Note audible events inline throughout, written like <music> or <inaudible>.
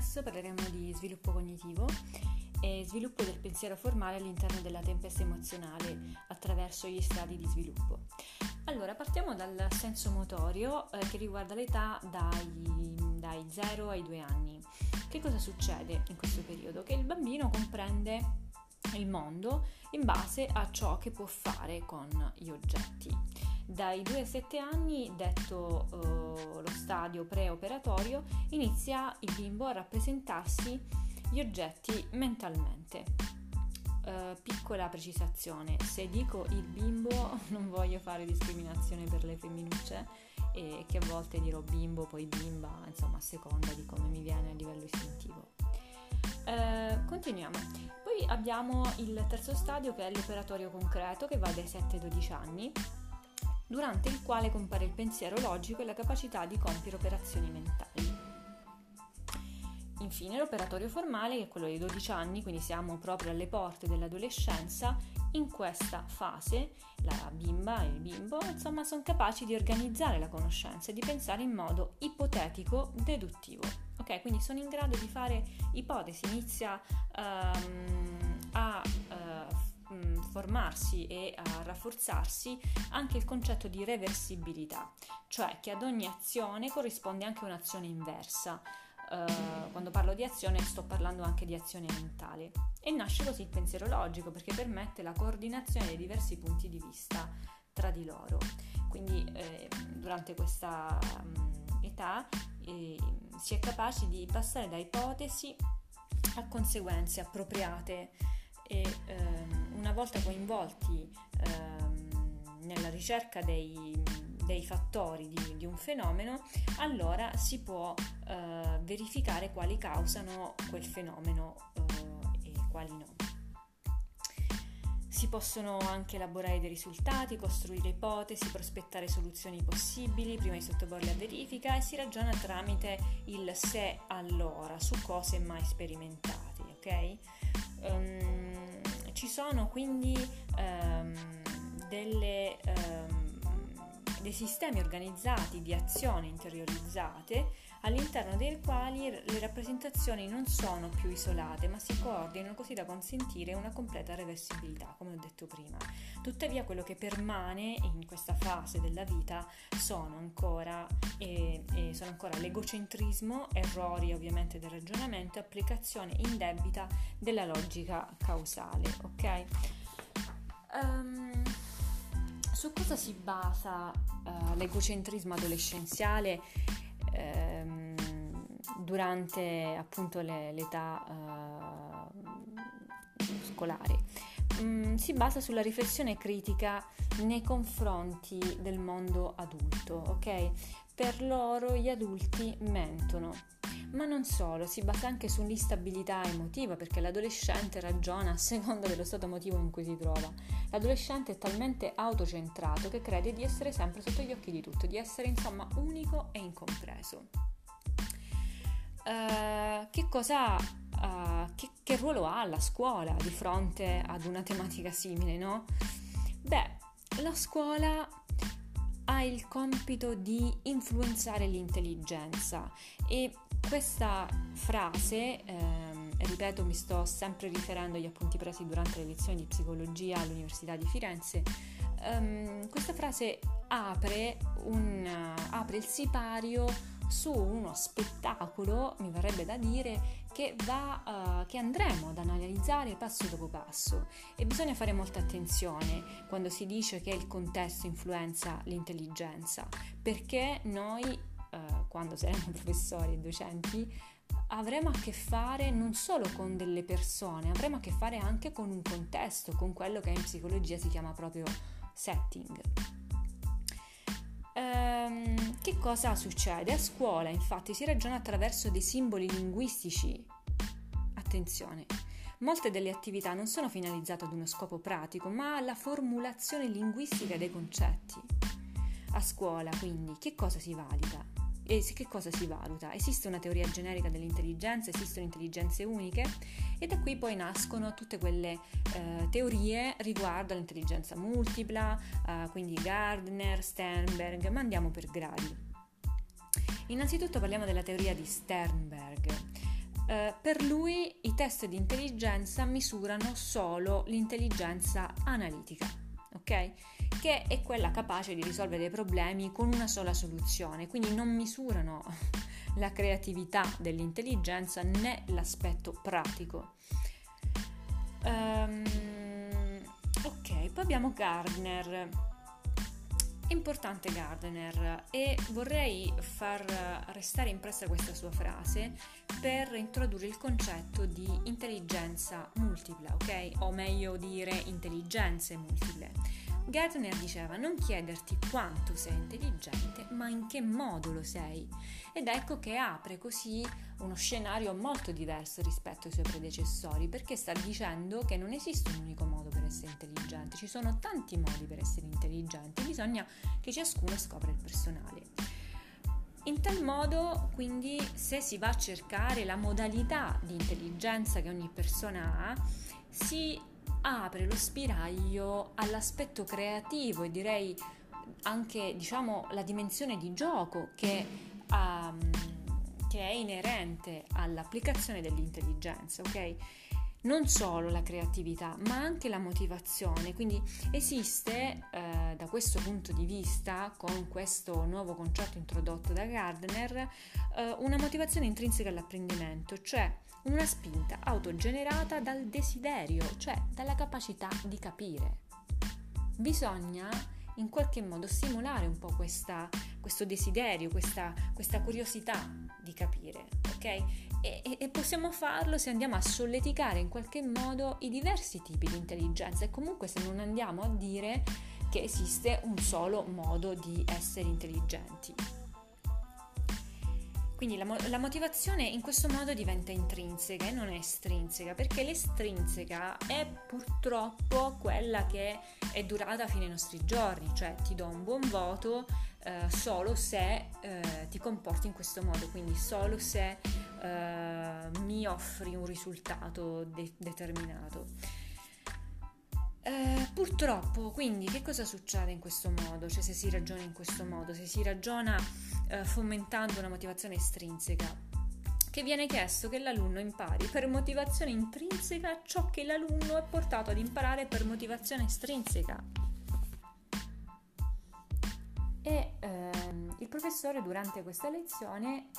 adesso parleremo di sviluppo cognitivo e sviluppo del pensiero formale all'interno della tempesta emozionale attraverso gli stadi di sviluppo. Allora, partiamo dal senso motorio eh, che riguarda l'età dai, dai 0 ai 2 anni. Che cosa succede in questo periodo? Che il bambino comprende il mondo in base a ciò che può fare con gli oggetti. Dai 2 ai 7 anni, detto uh, lo stadio preoperatorio, inizia il bimbo a rappresentarsi gli oggetti mentalmente. Uh, piccola precisazione, se dico il bimbo <laughs> non voglio fare discriminazione per le femminucce e che a volte dirò bimbo, poi bimba, insomma a seconda di come mi viene a livello istintivo. Uh, continuiamo. Poi abbiamo il terzo stadio che è l'operatorio concreto che va dai 7 ai 12 anni durante il quale compare il pensiero logico e la capacità di compiere operazioni mentali. Infine l'operatorio formale, che è quello dei 12 anni, quindi siamo proprio alle porte dell'adolescenza, in questa fase la bimba e il bimbo insomma sono capaci di organizzare la conoscenza e di pensare in modo ipotetico deduttivo. Ok, quindi sono in grado di fare ipotesi, inizia um, a formarsi e a rafforzarsi anche il concetto di reversibilità, cioè che ad ogni azione corrisponde anche un'azione inversa. Uh, quando parlo di azione sto parlando anche di azione mentale e nasce così il pensiero logico perché permette la coordinazione dei diversi punti di vista tra di loro. Quindi eh, durante questa um, età eh, si è capaci di passare da ipotesi a conseguenze appropriate e ehm, una volta coinvolti ehm, nella ricerca dei, dei fattori di, di, un fenomeno, allora si può eh, verificare quali causano quel fenomeno eh, e quali no. Si possono anche elaborare dei risultati, costruire ipotesi, prospettare soluzioni possibili prima di sottoporle a verifica e si ragiona tramite il se allora su cose mai sperimentate, ok? Um, ci sono quindi um, delle, um, dei sistemi organizzati di azione interiorizzate all'interno dei quali le rappresentazioni non sono più isolate ma si coordinano così da consentire una completa reversibilità, come ho detto prima. Tuttavia quello che permane in questa fase della vita sono ancora, eh, eh, sono ancora l'egocentrismo, errori ovviamente del ragionamento e applicazione indebita della logica causale. Ok? Um, su cosa si basa uh, l'egocentrismo adolescenziale? Ehm, durante appunto le, l'età eh, scolare. Mm, si basa sulla riflessione critica nei confronti del mondo adulto, ok? Per loro gli adulti mentono ma non solo, si basa anche sull'instabilità emotiva perché l'adolescente ragiona a seconda dello stato emotivo in cui si trova. L'adolescente è talmente autocentrato che crede di essere sempre sotto gli occhi di tutto, di essere insomma unico e incompreso. Uh, che cosa uh, che, che ruolo ha la scuola di fronte ad una tematica simile, no? Beh, la scuola ha il compito di influenzare l'intelligenza. E questa frase, ehm, ripeto, mi sto sempre riferendo agli appunti presi durante le lezioni di psicologia all'Università di Firenze, ehm, questa frase apre, un, apre il sipario su uno spettacolo, mi verrebbe da dire, che, va, uh, che andremo ad analizzare passo dopo passo e bisogna fare molta attenzione quando si dice che il contesto influenza l'intelligenza, perché noi uh, quando saremo <laughs> professori e docenti, avremo a che fare non solo con delle persone, avremo a che fare anche con un contesto, con quello che in psicologia si chiama proprio setting. Ehm, che cosa succede? A scuola infatti si ragiona attraverso dei simboli linguistici. Attenzione, molte delle attività non sono finalizzate ad uno scopo pratico, ma alla formulazione linguistica dei concetti. A scuola, quindi, che cosa si valida? E che cosa si valuta? Esiste una teoria generica dell'intelligenza, esistono intelligenze uniche e da qui poi nascono tutte quelle eh, teorie riguardo all'intelligenza multipla, eh, quindi Gardner, Sternberg, ma andiamo per gradi. Innanzitutto parliamo della teoria di Sternberg. Uh, per lui i test di intelligenza misurano solo l'intelligenza analitica, ok? Che è quella capace di risolvere dei problemi con una sola soluzione, quindi non misurano <laughs> la creatività dell'intelligenza né l'aspetto pratico. Um, ok, poi abbiamo Gardner. Importante Gardner e vorrei far restare impressa questa sua frase per introdurre il concetto di intelligenza multipla, ok? O meglio dire intelligenze multiple. Gardner diceva non chiederti quanto sei intelligente, ma in che modo lo sei. Ed ecco che apre così uno scenario molto diverso rispetto ai suoi predecessori, perché sta dicendo che non esiste un unico modo per essere intelligente, ci sono tanti modi per essere intelligenti, bisogna che ciascuno scopra il personale. In tal modo, quindi, se si va a cercare la modalità di intelligenza che ogni persona ha, si apre lo spiraglio all'aspetto creativo e direi anche diciamo la dimensione di gioco che, um, che è inerente all'applicazione dell'intelligenza, ok? non solo la creatività, ma anche la motivazione. Quindi esiste eh, da questo punto di vista, con questo nuovo concetto introdotto da Gardner, eh, una motivazione intrinseca all'apprendimento, cioè una spinta autogenerata dal desiderio, cioè dalla capacità di capire. Bisogna in qualche modo stimolare un po' questa, questo desiderio, questa, questa, curiosità di capire, ok? E, e, possiamo farlo se andiamo a solleticare in qualche modo i diversi tipi di intelligenza e comunque se non andiamo a dire che esiste un solo modo di essere intelligenti. Quindi la, la, motivazione in questo modo diventa intrinseca e non estrinseca, perché l'estrinseca è purtroppo quella che è durata fino ai nostri giorni, cioè ti do un buon voto eh, solo se eh, ti comporti in questo modo, quindi solo se eh, mi offri un risultato de- determinato. Eh, purtroppo, quindi, che cosa succede in questo modo? Cioè, se si ragiona in questo modo, se si ragiona eh, fomentando una motivazione estrinseca, che viene chiesto che l'alunno impari per motivazione intrinseca ciò che l'alunno è portato ad imparare per motivazione estrinseca. E ehm, il professore durante questa lezione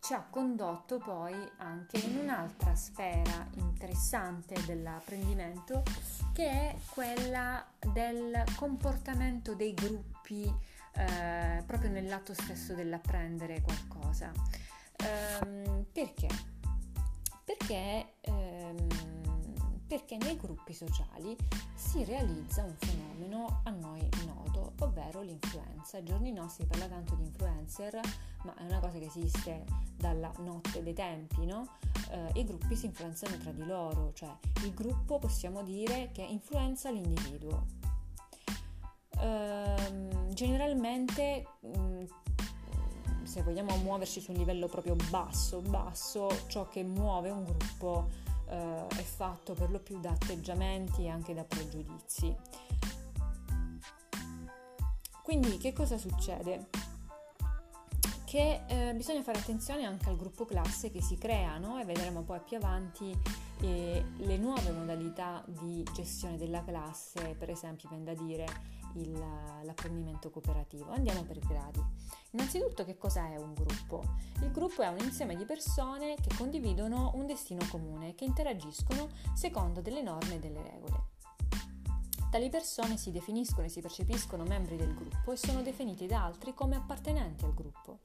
ci ha condotto poi anche in un'altra sfera interessante dell'apprendimento che è quella del comportamento dei gruppi eh, proprio nell'atto stesso dell'apprendere qualcosa. Ehm, perché? Perché, ehm, perché nei gruppi sociali si realizza un fenomeno a noi noto, ovvero l'influenza. Ai giorni nostri si parla tanto di influencer, ma è una cosa che esiste dalla notte dei tempi, no? Eh, I gruppi si influenzano tra di loro, cioè il gruppo possiamo dire che influenza l'individuo. Eh, generalmente mm, se vogliamo muoverci su un livello proprio basso, basso, ciò che muove un gruppo eh, è fatto per lo più da atteggiamenti e anche da pregiudizi. Quindi che cosa succede? Che eh, bisogna fare attenzione anche al gruppo classe che si crea no? e vedremo poi più avanti eh, le nuove modalità di gestione della classe, per esempio, viene da dire il, l'apprendimento cooperativo. Andiamo per gradi. Innanzitutto che cosa è un gruppo? Il gruppo è un insieme di persone che condividono un destino comune, che interagiscono secondo delle norme e delle regole. Tali persone si definiscono e si percepiscono membri del gruppo e sono definiti da altri come appartenenti al gruppo.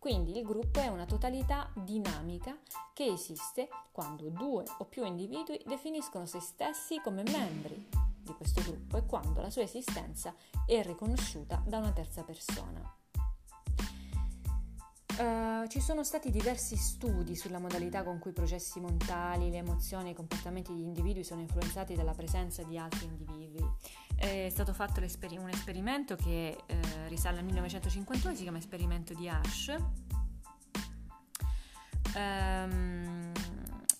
Quindi il gruppo è una totalità dinamica che esiste quando due o più individui definiscono se stessi come membri di questo gruppo e quando la sua esistenza è riconosciuta da una terza persona. Uh, ci sono stati diversi studi sulla modalità con cui i processi mentali, le emozioni e i comportamenti di individui sono influenzati dalla presenza di altri individui. È stato fatto un esperimento che eh, risale al 1951, si chiama esperimento di Ash. Um,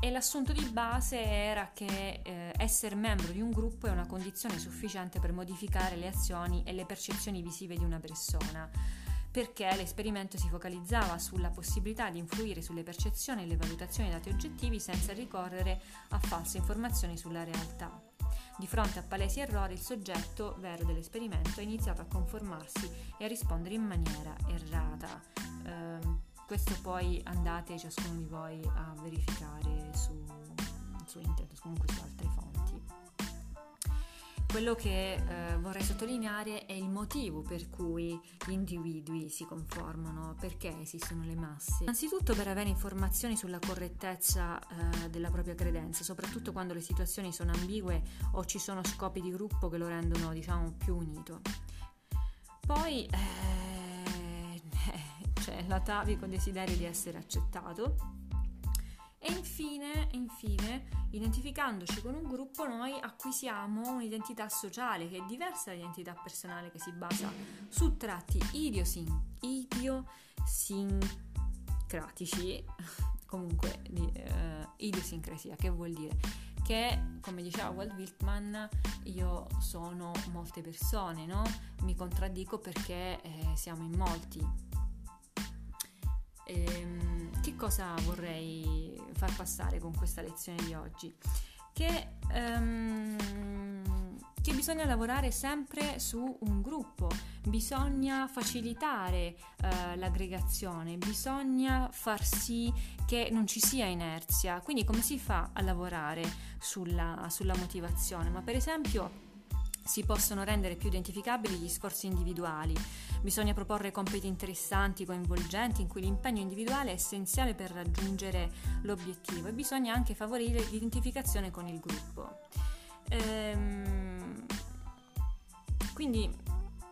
e l'assunto di base era che eh, essere membro di un gruppo è una condizione sufficiente per modificare le azioni e le percezioni visive di una persona. Perché l'esperimento si focalizzava sulla possibilità di influire sulle percezioni e le valutazioni dati oggettivi senza ricorrere a false informazioni sulla realtà. Di fronte a palesi errori, il soggetto vero dell'esperimento ha iniziato a conformarsi e a rispondere in maniera errata. Eh, questo poi andate ciascuno di voi a verificare su, su internet, comunque su altre fonti. Quello che eh, vorrei sottolineare è il motivo per cui gli individui si conformano, perché esistono le masse. Innanzitutto per avere informazioni sulla correttezza eh, della propria credenza, soprattutto quando le situazioni sono ambigue o ci sono scopi di gruppo che lo rendono, diciamo, più unito. Poi eh, <laughs> c'è l'atavico desiderio di essere accettato e infine, infine, identificandoci con un gruppo, noi acquisiamo un'identità sociale che è diversa dall'identità personale che si basa su tratti idiosin- idiosincratici, <laughs> comunque di uh, idiosincrasia, che vuol dire che, come diceva Walt Whitman, io sono molte persone, no? Mi contraddico perché eh, siamo in molti. Ehm, che cosa vorrei far passare con questa lezione di oggi? Che, um, che bisogna lavorare sempre su un gruppo, bisogna facilitare uh, l'aggregazione, bisogna far sì che non ci sia inerzia. Quindi come si fa a lavorare sulla, sulla motivazione? Ma per esempio si possono rendere più identificabili gli sforzi individuali. Bisogna proporre compiti interessanti, coinvolgenti, in cui l'impegno individuale è essenziale per raggiungere l'obiettivo e bisogna anche favorire l'identificazione con il gruppo. Ehm, quindi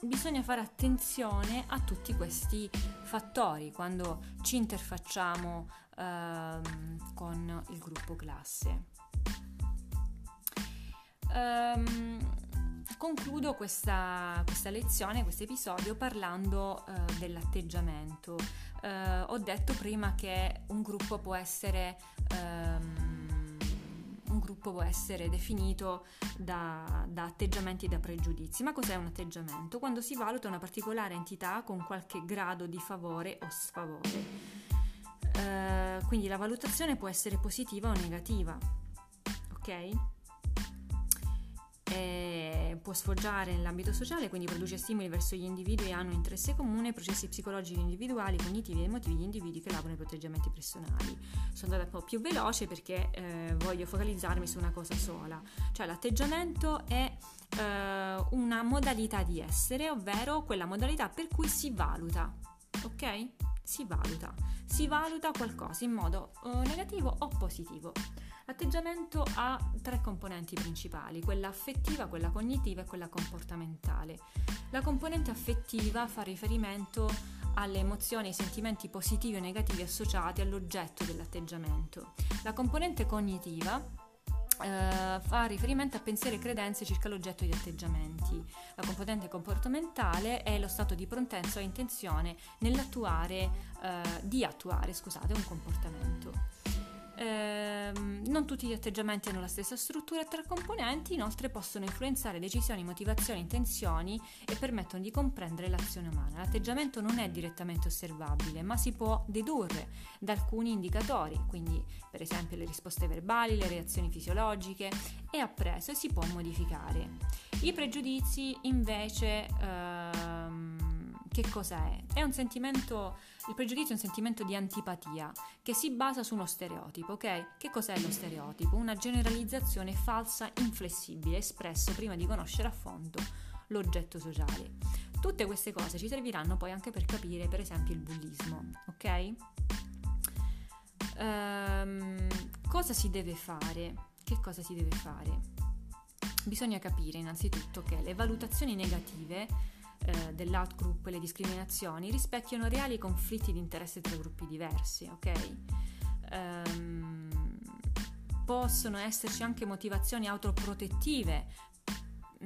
bisogna fare attenzione a tutti questi fattori quando ci interfacciamo ehm, con il gruppo classe. Um, concludo questa, questa, lezione, questo episodio parlando uh, dell'atteggiamento. Uh, ho detto prima che un gruppo può essere um, un gruppo può essere definito da, da, atteggiamenti e da pregiudizi. Ma cos'è un atteggiamento? Quando si valuta una particolare entità con qualche grado di favore o sfavore. Uh, quindi la valutazione può essere positiva o negativa. Ok? Sfoggiare nell'ambito sociale, quindi produce stimoli verso gli individui e hanno interesse comune, processi psicologici individuali, cognitivi e emotivi di individui che lavorano i proteggiamenti personali. Sono andata un po' più veloce perché eh, voglio focalizzarmi su una cosa sola, cioè l'atteggiamento è eh, una modalità di essere, ovvero quella modalità per cui si valuta, ok? Si valuta, si valuta qualcosa in modo eh, negativo o positivo. L'atteggiamento ha tre componenti principali, quella affettiva, quella cognitiva e quella comportamentale. La componente affettiva fa riferimento alle emozioni e ai sentimenti positivi o negativi associati all'oggetto dell'atteggiamento. La componente cognitiva Uh, fa riferimento a pensieri e credenze circa l'oggetto di atteggiamenti. La componente comportamentale è lo stato di prontezza o intenzione nell'attuare, uh, di attuare, scusate, un comportamento. Ehm, non tutti gli atteggiamenti hanno la stessa struttura tre componenti inoltre possono influenzare decisioni, motivazioni, intenzioni e permettono di comprendere l'azione umana. L'atteggiamento non è direttamente osservabile, ma si può dedurre da alcuni indicatori, quindi per esempio le risposte verbali, le reazioni fisiologiche, è appreso e si può modificare. I pregiudizi invece ehm, che cosa è? Un sentimento il pregiudizio è un sentimento di antipatia che si basa su uno stereotipo, ok? Che cos'è lo stereotipo? Una generalizzazione falsa, inflessibile, espresso prima di conoscere a fondo l'oggetto sociale. Tutte queste cose ci serviranno poi anche per capire, per esempio, il bullismo, ok? Um, cosa si deve fare? Che cosa si deve fare? Bisogna capire innanzitutto che le valutazioni negative eh, dell'outgroup e le discriminazioni rispecchiano reali conflitti di interesse tra gruppi diversi, ok? Um, possono esserci anche motivazioni autoprotettive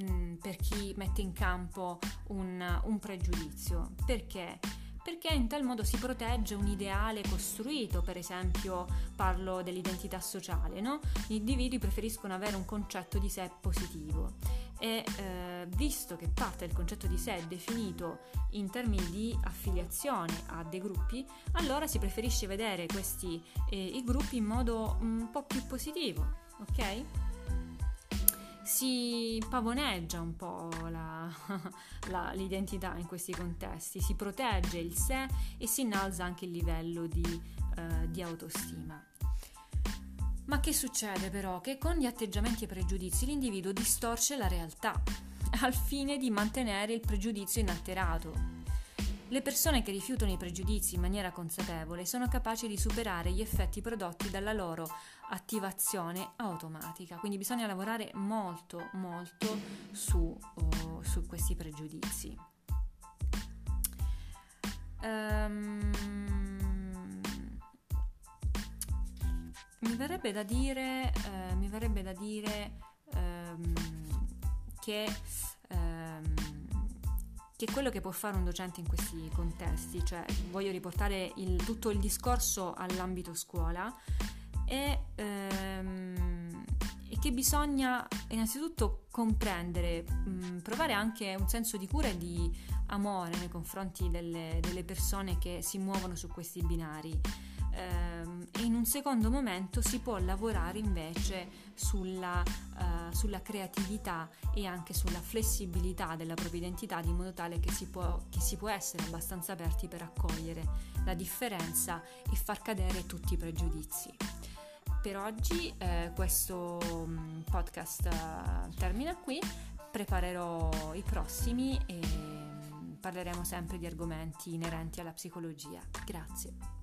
mm, per chi mette in campo un, un pregiudizio. Perché? perché in tal modo si protegge un ideale costruito, per esempio parlo dell'identità sociale, no? Gli individui preferiscono avere un concetto di sé positivo e eh, visto che parte del concetto di sé è definito in termini di affiliazione a dei gruppi, allora si preferisce vedere questi eh, i gruppi in modo un po' più positivo, ok? Si pavoneggia un po' la, <laughs> la, l'identità in questi contesti, si protegge il sé e si innalza anche il livello di, eh, di autostima. Ma che succede però? Che con gli atteggiamenti e pregiudizi l'individuo distorce la realtà al fine di mantenere il pregiudizio inalterato. Le persone che rifiutano i pregiudizi in maniera consapevole sono capaci di superare gli effetti prodotti dalla loro attivazione automatica, quindi bisogna lavorare molto molto su, oh, su questi pregiudizi. Um, Mi verrebbe da dire, eh, mi verrebbe da dire ehm, che, ehm, che quello che può fare un docente in questi contesti, cioè voglio riportare il, tutto il discorso all'ambito scuola, è, ehm, è che bisogna innanzitutto comprendere, mh, provare anche un senso di cura e di amore nei confronti delle, delle persone che si muovono su questi binari e in un secondo momento si può lavorare invece sulla, uh, sulla, creatività e anche sulla flessibilità della propria identità di modo tale che si, può, che si può essere abbastanza aperti per accogliere la differenza e far cadere tutti i pregiudizi. Per oggi eh, questo mm, podcast uh, termina qui, preparerò i prossimi e mm, parleremo sempre di argomenti inerenti alla psicologia. Grazie.